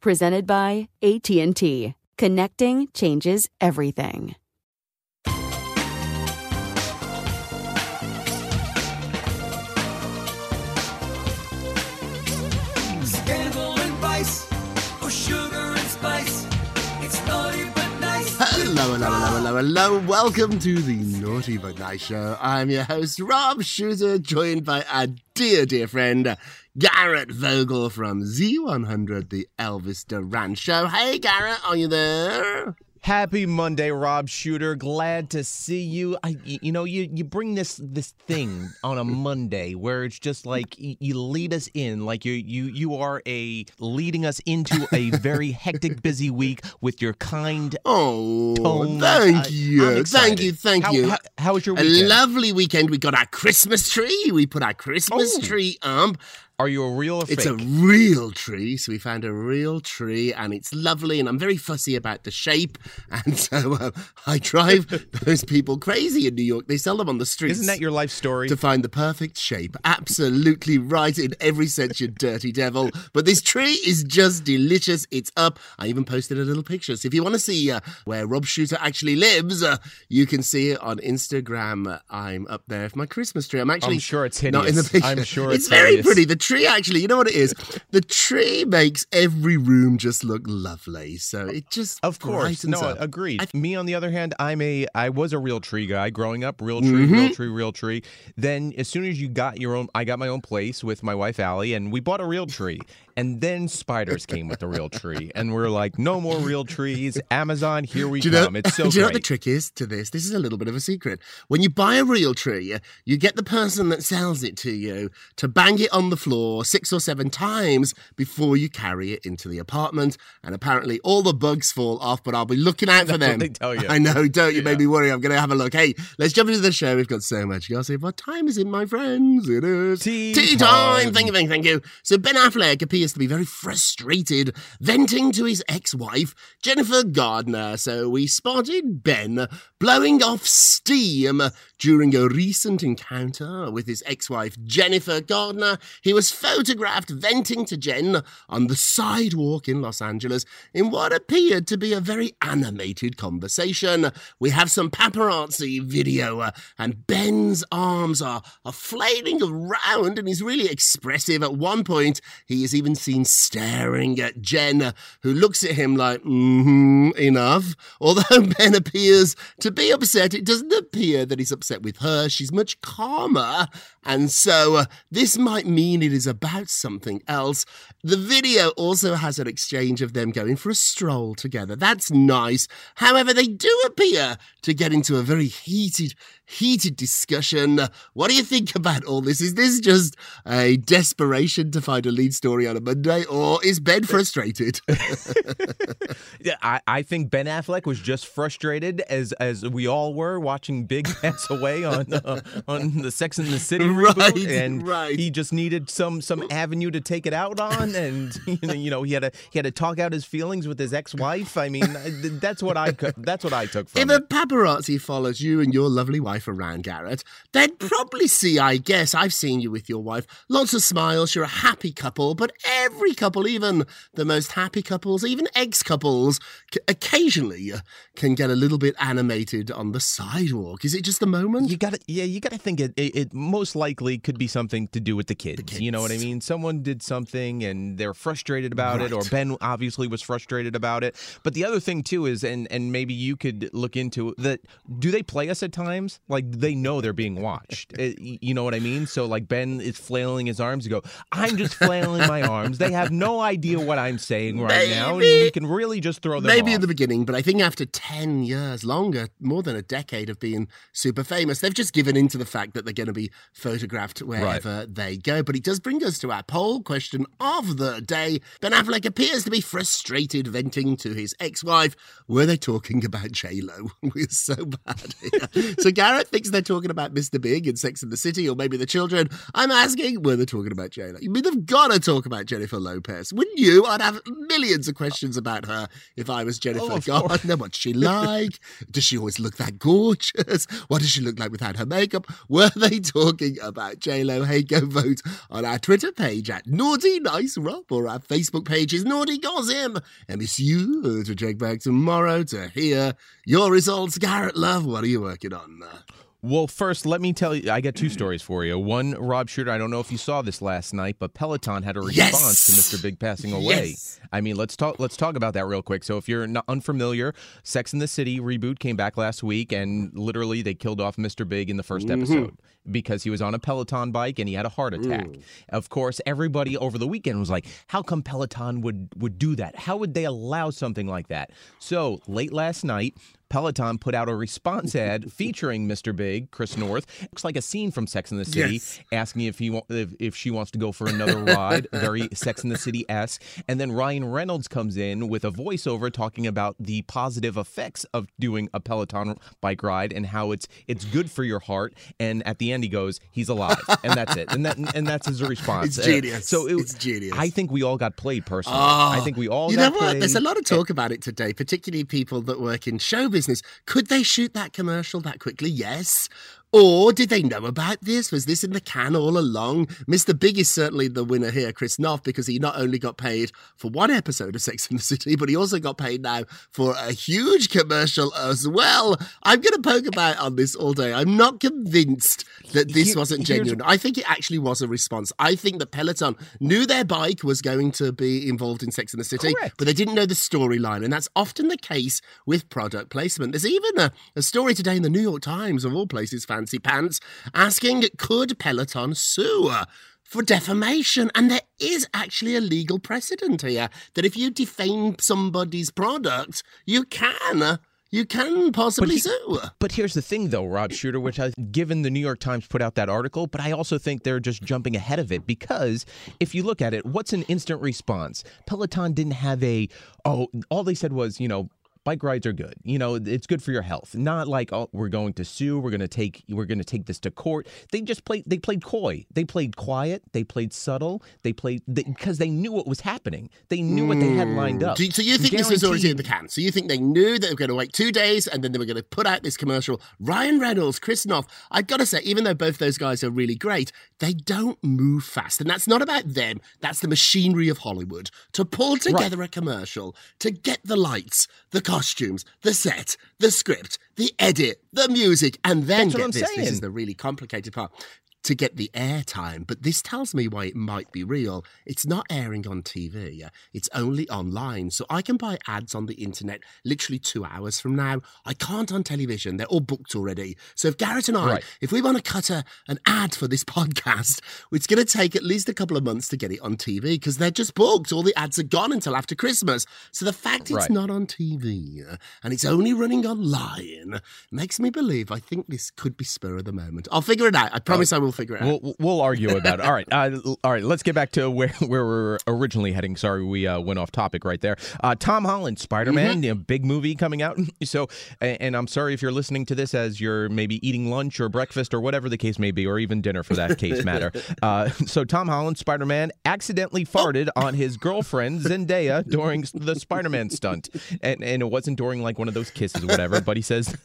Presented by AT&T. Connecting changes everything. Scandal and vice, or sugar and spice. It's naughty but nice. Hello, hello, hello, hello, hello. Welcome to the Naughty But Nice Show. I'm your host, Rob Shuter, joined by our dear, dear friend, Garrett Vogel from Z100, the Elvis Duran Show. Hey, Garrett, are you there? Happy Monday, Rob Shuter. Glad to see you. I, you know, you you bring this this thing on a Monday where it's just like you lead us in, like you you you are a leading us into a very hectic, busy week with your kind. Oh, Tones. thank I- you. Thank you, thank How- you. How, how was your a lovely weekend. We got our Christmas tree. We put our Christmas Oh. tree up. Are you a real or It's a real tree, so we found a real tree, and it's lovely. And I'm very fussy about the shape, and so uh, I drive those people crazy in New York. They sell them on the streets. Isn't that your life story? to find the perfect shape? Absolutely right in every sense, you dirty devil. But this tree is just delicious. It's up. I even posted a little picture. So if you want to see uh, where Rob Shuter actually lives, uh, you can see it on Instagram. I'm up there for my Christmas tree. I'm actually I'm sure it's not in the picture. I'm sure it's it's very hideous. pretty. The tree actually, you know what it is? The tree makes every room just look lovely. So it just Of course, no, up. agreed. Me, on the other hand, I'm a I was a real tree guy growing up. Real Mm-hmm. tree, real tree, real tree. Then, as soon as you got your own, I got my own place with my wife Allie, and we bought a real tree. And then spiders came with the real tree, and we're like, no more real trees. Amazon, here we Do you know, come. It's so do you know what the trick is to this? This is a little bit of a secret. When you buy a real tree, you get the person that sells it to you to bang it on the floor six or seven times before you carry it into the apartment. And apparently all the bugs fall off, but I'll be looking out for them. they tell you. I know, don't you? Yeah. Made me worry. I'm going to have a look. Hey, let's jump into the show. We've got so much gossip. What time is it, my friends? It is Tea time. time. Thank you, thank you, thank you. So Ben Affleck appears to be very frustrated, venting to his ex-wife, Jennifer Garner. So we spotted Ben blowing off steam during a recent encounter with his ex-wife, Jennifer Garner. He was photographed venting to Jen on the sidewalk in Los Angeles in what appeared to be a very animated conversation. We have some paparazzi video, uh, and Ben's arms are, are flailing around, and he's really expressive. At one point, he is even seen staring at Jen, who looks at him like, mm-hmm, enough. Although Ben appears to be upset, it doesn't appear that he's upset with her. She's much calmer. And so uh, this might mean it is about something else. The video also has an exchange of them going for a stroll together. That's nice. However, they do appear to get into a very heated, heated discussion. What do you think about all this? Is this just a desperation to find a lead story on a Monday, or is Ben frustrated? Yeah, I, I think Ben Affleck was just frustrated as as we all were watching Big pass away on uh, on the Sex and the City reboot, Right, and right. he just needed some some avenue to take it out on, and you know, you know he had to he had to talk out his feelings with his ex wife. I mean, that's what I that's what I took from If it. a paparazzi follows you and your lovely wife around, Garrett, they'd probably see, I guess, I've seen you with your wife, lots of smiles, you're a happy couple, but every couple, even the most happy couples, even ex couples, c- occasionally uh, can get a little bit animated on the sidewalk. Is it just the moment? You got to, yeah, you got to think it, it. It most likely could be something to do with the kids. You know what I mean? Someone did something and they're frustrated about it, or Ben obviously was frustrated about it. But the other thing too is, and and maybe you could look into that. Do they play us at times? Like they know they're being watched. Y- you know what I mean? So like Ben is flailing his arms. You go, I'm just flailing my arms. They have no idea what I'm saying right now, and Maybe- we can really just throw them. Maybe in the beginning, but I think after 10 years, longer, more than a decade of being super famous, they've just given in to the fact that they're going to be photographed wherever they go. But it does bring us to our poll question of the day. Ben Affleck appears to be frustrated, venting to his ex wife. Were they talking about J-Lo? We're so bad here. so Garrett thinks they're talking about Mr. Big in Sex and the City, or maybe the children. I'm asking, were they talking about J-Lo? I mean, they've got to talk about Jennifer Lopez. Wouldn't you? I'd have millions of questions about her if I was oh, Jennifer Oh, Garner. What's she like? Does she always look that gorgeous? What does she look like without her makeup? Were they talking about J-Lo? Hey, go vote on our Twitter page at Naughty Nice Rob or our Facebook page is Naughty Gossip. And miss you to check back tomorrow to hear your results. Garrett Love, what are you working on? Well, first, let me tell you, I got two stories for you. One, Rob Shuter, I don't know if you saw this last night, but Peloton had a Yes! response to Mr. Big passing away. Yes! I mean, let's talk. Let's talk about that real quick. So, if you're not unfamiliar, Sex in the City reboot came back last week, and literally they killed off Mr. Big in the 1st Mm-hmm. episode because he was on a Peloton bike and he had a heart attack. Mm. Of course, everybody over the weekend was like, "How come Peloton would would do that? How would they allow something like that?" So late last night. Peloton put out a response ad featuring Mr. Big, Chris Noth. Looks like a scene from Sex in the City, Yes. asking if he if, if she wants to go for another ride, very Sex in the City esque. And then Ryan Reynolds comes in with a voiceover talking about the positive effects of doing a Peloton bike ride and how it's it's good for your heart. And at the end, he goes, "He's alive," and that's it. And that and that's his response. It's Uh, genius. so it, It's genius. I think we all got played personally. Oh, I think we all You know what? played. There's a lot of talk about it today, particularly people that work in show business. Could they shoot that commercial that quickly? Yes. Or did they know about this? Was this in the can all along? Mr. Big is certainly the winner here, Chris Noth, because he not only got paid for one episode of Sex and the City, but he also got paid now for a huge commercial as well. I'm going to poke about on this all day. I'm not convinced that this wasn't genuine. I think it actually was a response. I think that Peloton knew their bike was going to be involved in Sex and the City, Correct. but they didn't know the storyline. And that's often the case with product placement. There's even a, a story today in the New York Times, of all places, fancy pants, asking could Peloton sue? For defamation, and there is actually a legal precedent here that if you defame somebody's product, you can, you can possibly he- sue. But here's the thing, though, Rob Shuter, which I given the New York Times put out that article, but I also think they're just jumping ahead of it because if you look at it, what's an instant response? Peloton didn't have a oh, all they said was you know. Bike rides are good. You know, it's good for your health. Not like oh, we're going to sue. We're going to take. We're going to take this to court. They just played. They played coy. They played quiet. They played subtle. They played because they knew what was happening. They knew what they had lined up. Mm. You- so you think this was already in the can? So you think they knew that they were going to wait two days and then they were going to put out this commercial? Ryan Reynolds, Chris Noth. I've got to say, even though both those guys are really great, they don't move fast, and that's not about them. That's the machinery of Hollywood to pull together a commercial, to get the lights, the costumes, the set, the script, the edit, the music, and then That's get this. This is the really complicated part to get the airtime, but this tells me why it might be real. It's not airing on TV, yeah? it's only online. So I can buy ads on the internet literally two hours from now. I can't on television, they're all booked already. So if Garrett and I, Right. if we want to cut a, an ad for this podcast, it's going to take at least a couple of months to get it on TV because they're just booked. All the ads are gone until after Christmas. So the fact it's not on TV and it's only running online makes me believe I think this could be spur of the moment. I'll figure it out. I promise I will figure it out. We'll, we'll argue about it. All right, uh, all right. Let's get back to where where we're originally heading. Sorry, we uh, went off topic right there. Uh, Tom Holland, Spider Man, Mm-hmm. you know, big movie coming out. So, and I'm sorry if you're listening to this as you're maybe eating lunch or breakfast or whatever the case may be, or even dinner for that case matter. Uh, so, Tom Holland, Spider Man, accidentally farted on his girlfriend Zendaya during the Spider Man stunt, and and it wasn't during like one of those kisses, or whatever. But he says,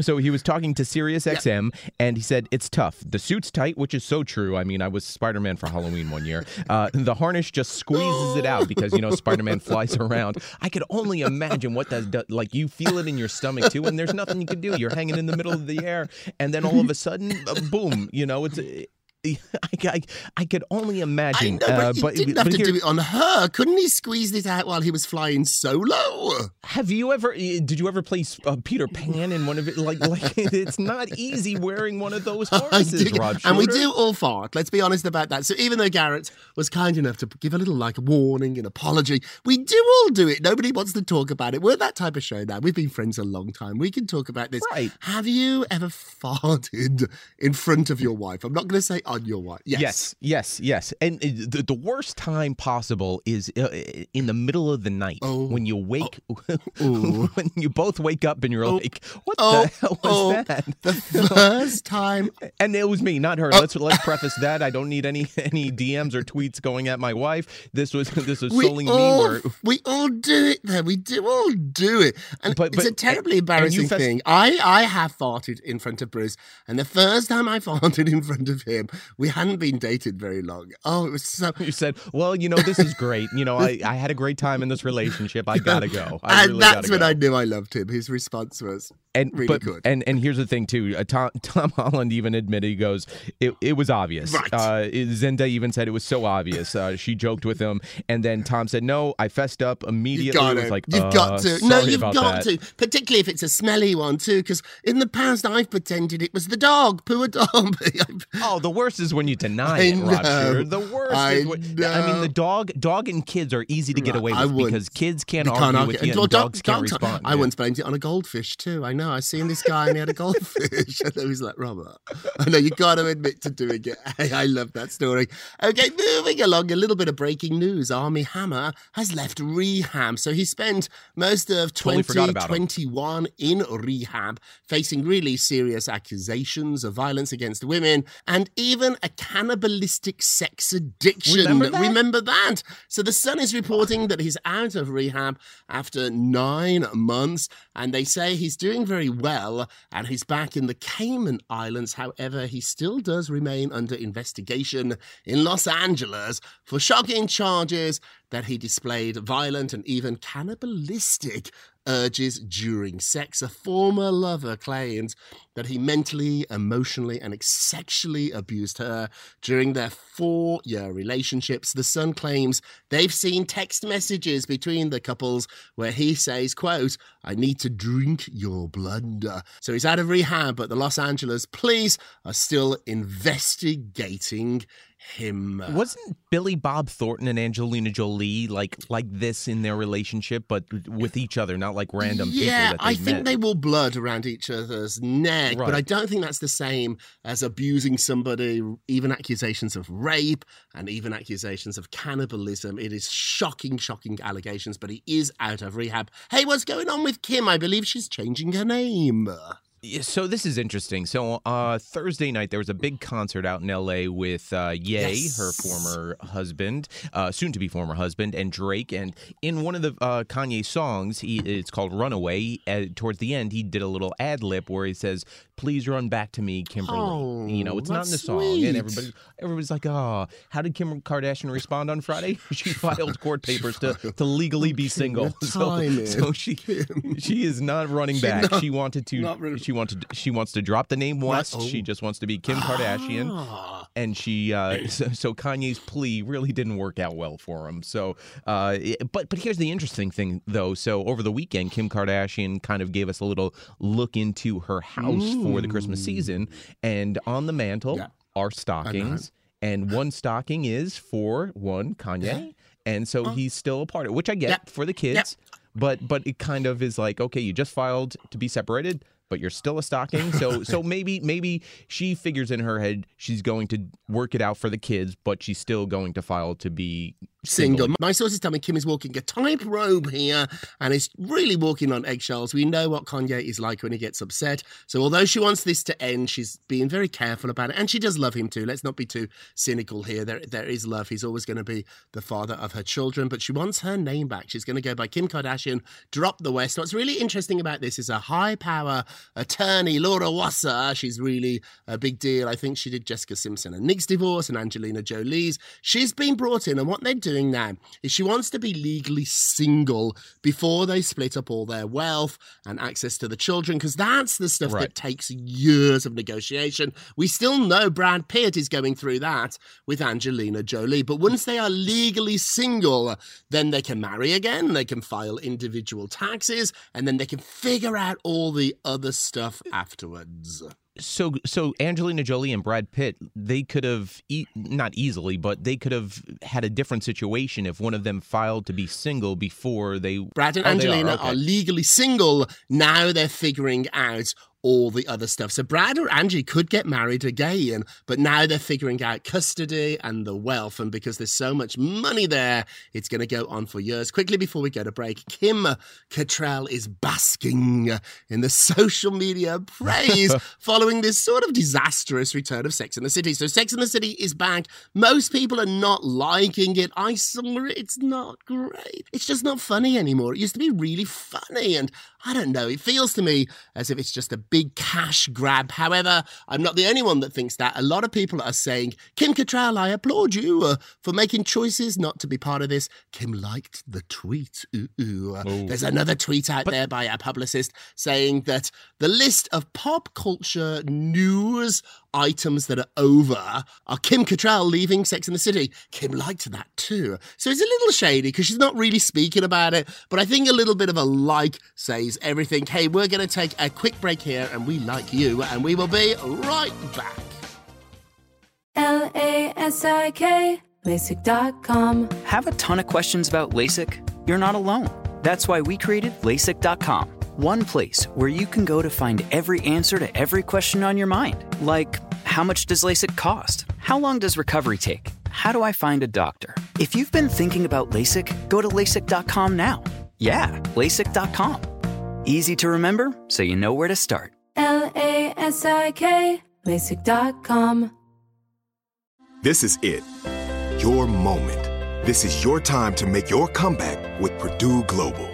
so he was talking to Sirius XM, and he said it's tough. The suit's tight, which is so true. I mean, I was Spider Man for Halloween one year. Uh, the harness just squeezes it out because you know Spider Man flies around. I could only imagine what that does. Like you feel it in your stomach too, and there's nothing you can do. You're hanging in the middle of the air, and then all of a sudden, uh, boom! You know, it's. I, I, I could only I imagine. know, but uh, he but didn't but have to here- do it on her. Couldn't he squeeze this out while he was flying solo? Have you ever? Did you ever play uh, Peter Pan in one of it? Like, like it's not easy wearing one of those do- Rob. and we do all fart. Let's be honest about that. So even though Garrett was kind enough to give a little like warning and apology, we do all do it. Nobody wants to talk about it. We're that type of show now. We've been friends a long time. We can talk about this. Right. Have you ever farted in front of your wife? I'm not going to say on your wife. Yes. Yes, yes, yes. And uh, the, the worst time possible is uh, in the middle of the night Oh. when you wake, Ooh. when you both wake up and you're Oh. like, "What Oh, the hell was oh, that?" The first time And it was me, not her. Oh. Let's let's preface that. I don't need any any DMs or tweets going at my wife. This was this was we solely me. all, Where we all do it though. We do all do it. And But- it's a terribly embarrassing fest- thing. I, I have farted in front of Bruce, and the first time I farted in front of him, we hadn't been dated very long. Oh, it was so you said, "Well, you know, this is great. You know, I, I had a great time in this relationship. I gotta go. I and really that's gotta when go." I knew I loved him. His response was and really but good. and and here's the thing too. Uh, Tom Tom Holland even admitted he goes, it, it was obvious. Right. Uh, Zenda even said it was so obvious. Uh, she joked with him, and then Tom said, "No, I fessed up immediately." it was like, you've uh, got to. Sorry No, you've got that. to. Particularly if it's a smelly one too, because in the past I've pretended it was the dog, poor dog. Oh, the worst is when you deny I it, know. The worst I is when, I mean the dog dog and kids are easy to get away with because kids can't argue can't with argue. you and Well, dog- dogs can't dogs- respond. I Yeah. once blamed it on a goldfish too. I know. I seen this guy and he had a goldfish. and he was like, Robert, I know you got to admit to doing it. Hey, I love that story. Okay, moving along, a little bit of breaking news. Armie Hammer has left rehab. So he spent most of Totally forgot about him. 2021 in rehab, facing really serious accusations of violence against women and even a cannibalistic sex addiction. Remember that? Remember that? So the Sun is reporting that he's out of rehab after nine months, and they say he's doing very well and he's back in the Cayman Islands. However, he still does remain under investigation in Los Angeles for shocking charges that he displayed violent and even cannibalistic urges during sex. A former lover claims that he mentally, emotionally, and sexually abused her during their four year relationships. The Sun claims they've seen text messages between the couples where he says, quote, I need to drink your blood. So he's out of rehab, but the Los Angeles police are still investigating him. Uh, Wasn't Billy Bob Thornton and Angelina Jolie like like this in their relationship, but with each other, not like random yeah, people that they I think met? they will blood around each other's neck, but I don't think that's the same as abusing somebody, even accusations of rape and even accusations of cannibalism. It is shocking, shocking allegations, but he is out of rehab. Hey, what's going on with Kim? I believe she's changing her name. So this is interesting. So uh, Thursday night there was a big concert out in L.A. with uh, Ye, Yes. her former husband, uh, soon-to-be former husband, and Drake. And in one of the uh, Kanye songs, he it's called "Runaway." Uh, towards the end, he did a little ad lib where he says, "Please run back to me, Kimberly." Oh, you know, it's not in the song, sweet. and everybody everybody's like, "Oh, how did Kim Kardashian respond on Friday? she filed court papers to, to legally be single." So, so she she is not running back. not- she wanted to she wants to she wants to drop the name West. oh. She just wants to be Kim Kardashian. Ah. And she, uh, so, so Kanye's plea really didn't work out well for him. So, uh, it- but but here's the interesting thing, though. So over the weekend, Kim Kardashian kind of gave us a little look into her house for the Christmas season, and on the mantle Yeah. are stockings, and one stocking is for one Kanye, and so he's still a part of it, which I get Yeah. for the kids. But but it kind of is like okay, you just filed to be separated, but you're still a stocking. So so maybe maybe she figures in her head she's going to work it out for the kids, but she's still going to file to be single. My sources tell me Kim is walking a tightrope here and is really walking on eggshells. We know what Kanye is like when he gets upset. So although she wants this to end, she's being very careful about it. And she does love him too. Let's not be too cynical here. There, there is love. He's always going to be the father of her children, but she wants her name back. She's going to go by Kim Kardashian, drop the West. What's really interesting about this is a high power attorney, Laura Wasser. She's really a big deal. I think she did Jessica Simpson and Nick's divorce and Angelina Jolie's. She's been brought in, and what they're doing now is she wants to be legally single before they split up all their wealth and access to the children, because that's the stuff Right. that takes years of negotiation. We still know Brad Pitt is going through that with Angelina Jolie, but once they are legally single, then they can marry again, they can file individual taxes, and then they can figure out all the other stuff afterwards. so so Angelina Jolie and Brad Pitt they could have e- not easily but they could have had a different situation if one of them filed to be single before they Brad and Oh, they are, Angelina okay. are, legally single. Now they're figuring out all the other stuff. So Brad or Angie could get married again, but now they're figuring out custody and the wealth. And because there's so much money there, it's going to go on for years. Quickly before we go to break, Kim Cattrall is basking in the social media praise following this sort of disastrous return of Sex in the City. So Sex in the City is back. Most people are not liking it. I saw it. It's not great. It's just not funny anymore. It used to be really funny. And I don't know. It feels to me as if it's just a big cash grab. However, I'm not the only one that thinks that. A lot of people are saying, Kim Cattrall, I applaud you uh, for making choices not to be part of this. Kim liked the tweet. Ooh, ooh. Uh, There's another tweet out there by a publicist saying that the list of pop culture news items that are over are Kim Cattrall leaving Sex in the City. Kim liked that too. So it's a little shady because she's not really speaking about it, but I think a little bit of a like says everything. Hey, we're going to take a quick break here and we like you, and we will be right back. L A S I K, LASIK.com. Have a ton of questions about LASIK? You're not alone. That's why we created LASIK.com. One place where you can go to find every answer to every question on your mind. Like, how much does LASIK cost? How long does recovery take? How do I find a doctor? If you've been thinking about LASIK, go to LASIK.com now. Yeah, LASIK.com. Easy to remember, so you know where to start. L A S I K, LASIK.com. This is it. Your moment. This is your time to make your comeback with Purdue Global.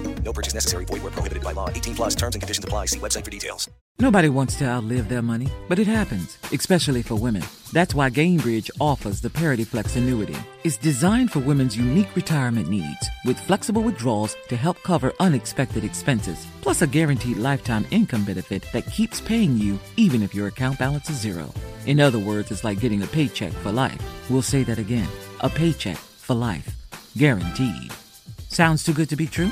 No purchase necessary. Void where prohibited by law. 18 plus terms and conditions apply. See website for details. Nobody wants to outlive their money, but it happens, especially for women. That's why Gainbridge offers the Parity Flex annuity. It's designed for women's unique retirement needs with flexible withdrawals to help cover unexpected expenses, plus a guaranteed lifetime income benefit that keeps paying you even if your account balance is zero. In other words, it's like getting a paycheck for life. We'll say that again a paycheck for life. Guaranteed. Sounds too good to be true?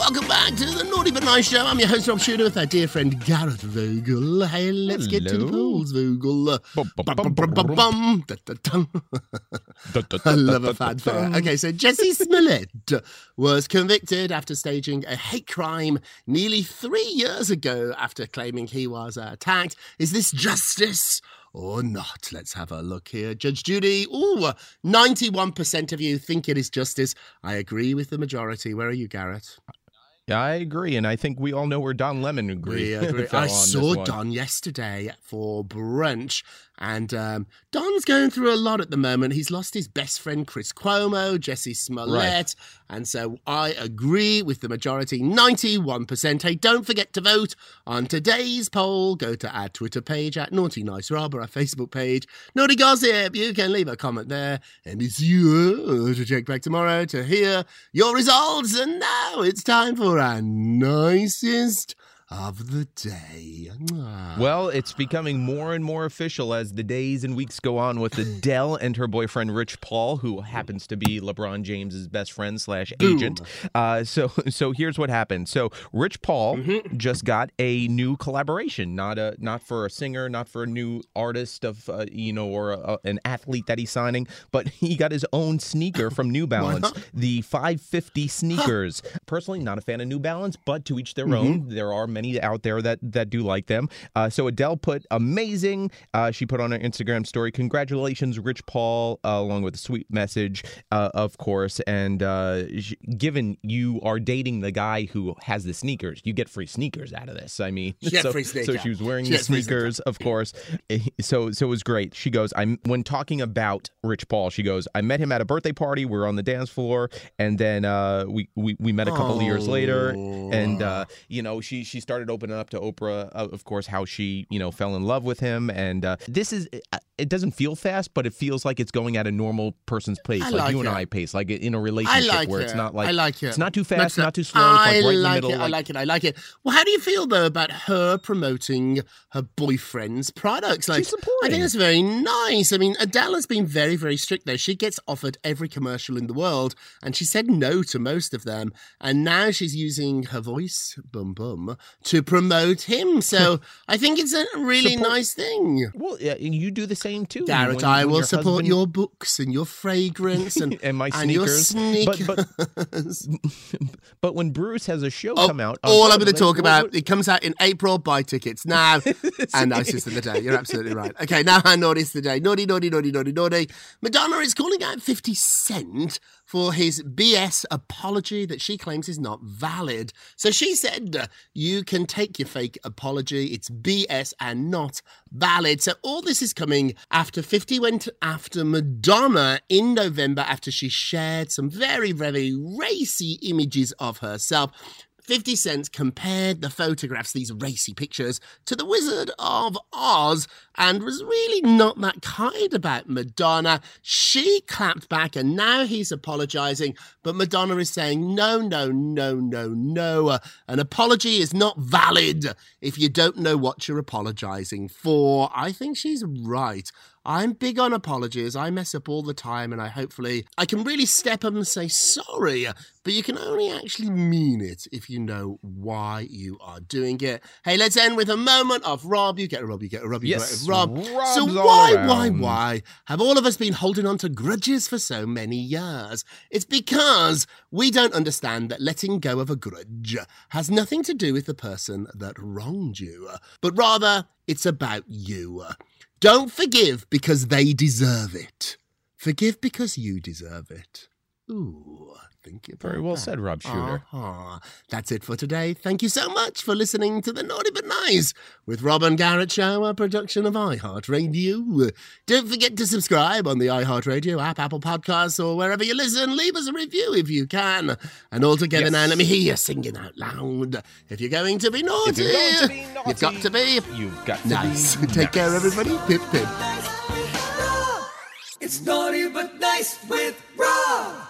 Welcome back to the Naughty But Nice Show. I'm your host, Rob Shuter, with our dear friend Garrett Vogel. Hey, let's get to the Hello. polls, Vogel. I love a fanfare. Okay, so Jesse Smollett was convicted after staging a hate crime nearly three years ago after claiming he was uh, attacked. Is this justice? Or not. Let's have a look here. Judge Judy, ooh, 91% of you think it is justice. I agree with the majority. Where are you, Garrett? Yeah, I agree, and I think we all know where Don Lemon agreed. We agree. fell I saw. Don yesterday for brunch, and um, Don's going through a lot at the moment. He's lost his best friend Chris Cuomo, Jesse Smollett, and so I agree with the majority, ninety-one percent. Hey, don't forget to vote on today's poll. Go to our Twitter page at Naughty Nice Rob or our Facebook page, Naughty Gossip. You can leave a comment there, and it's you to check back tomorrow to hear your results. And now it's time for our nicest of the day. Well, it's becoming more and more official as the days and weeks go on with Adele and her boyfriend Rich Paul, who happens to be LeBron James's best friend slash agent. Uh, so, so here's what happened. So, Rich Paul Mm-hmm. just got a new collaboration, not a not for a singer, not for a new artist of uh, you know or a, an athlete that he's signing, but he got his own sneaker from New Balance, the 550 sneakers. Personally, not a fan of New Balance, but to each their Mm-hmm. own. There are many out there that that do like them. Uh, so Adele put amazing. Uh, she put on her Instagram story, "Congratulations, Rich Paul," uh, along with a sweet message, uh, of course. And uh, given you are dating the guy who has the sneakers, you get free sneakers out of this. I mean, She so, so she was wearing She the sneakers, of course. Eh, So so it was great. She goes, "I'm when talking about Rich Paul, she goes, I met him at a birthday party. We were on the dance floor, and then uh, we, we we met a couple of years later, and uh, you know she she started opening up to Oprah, uh, of course, how she you know fell in love with him, and uh, this is it doesn't feel fast, but it feels like it's going at a normal person's pace, like, like you and. I pace, like in a relationship like where it. it's not like I like it. it's not too fast, not too slow, it's I like right in like the middle. it. I like it. I like it. Well, how do you feel though about her promoting her boyfriend's products? Like, I think that's very nice. I mean, Adele has been very, very strict though. She gets offered every commercial in the world, and she said no to most of them. And now she's using her voice, bum bum, to promote him. So I think it's a really Support- nice thing. Well, yeah, you do the same too. Garrett, When- I when will your support husband- your books and your fragrance and, and my and your sneakers. But, but, but when Bruce has a show Oh, come out, all I'm going to talk about, what- it comes out in April. Buy tickets now. and nicest of the day. You're absolutely right. Okay, now I of the day. Naughty, naughty, naughty, naughty, naughty. Madonna is calling out 50 Cent for his BS apology that she claims is not valid. So she said, You can take your fake apology. It's BS and not valid. So all this is coming after 50 went after Madonna in November after she shared some very, very racy images of herself. 50 Cent compared the photographs, these racy pictures, to the Wizard of Oz and was really not that kind about Madonna. She clapped back and now he's apologizing, but Madonna is saying, no, no, no, no, no. An apology is not valid if you don't know what you're apologizing for. I think she's right. I'm big on apologies. I mess up all the time, and I hopefully I can really step up and say sorry. But you can only actually mean it if you know why you are doing it. Hey, let's end with a moment of Rob. You get a Rob. You get a Rob. You Yes, get a Rob. Rob's so why, why, why have all of us been holding on to grudges for so many years? It's because we don't understand that letting go of a grudge has nothing to do with the person that wronged you, but rather it's about you. Don't forgive because they deserve it. Forgive because you deserve it. Ooh, think about Very well that. said, Rob Shuter. Uh-huh. That's it for today. Thank you so much for listening to the Naughty But Nice with Rob and Garrett Show, a production of iHeartRadio. Don't forget to subscribe on the iHeartRadio app, Apple Podcasts, or wherever you listen. Leave us a review if you can. And all together now, let me hear you singing out loud. If you're going to be naughty, you're going to be you've got to be. You've got to Nice. be Take care, everybody. Pip, pip. It's naughty but nice with Rob.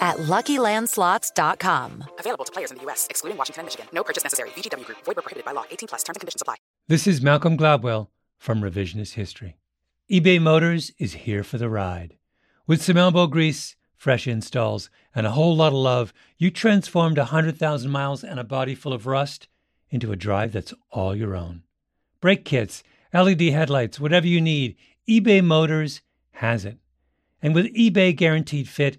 at LuckyLandSlots.com. Available to players in the U.S., excluding Washington and Michigan. No purchase necessary. VGW Group. Void where prohibited by law. 18 plus. Terms and conditions apply. This is Malcolm Gladwell from Revisionist History. eBay Motors is here for the ride. With some elbow grease, fresh installs, and a whole lot of love, you transformed 100,000 miles and a body full of rust into a drive that's all your own. Brake kits, LED headlights, whatever you need, eBay Motors has it. And with eBay Guaranteed Fit,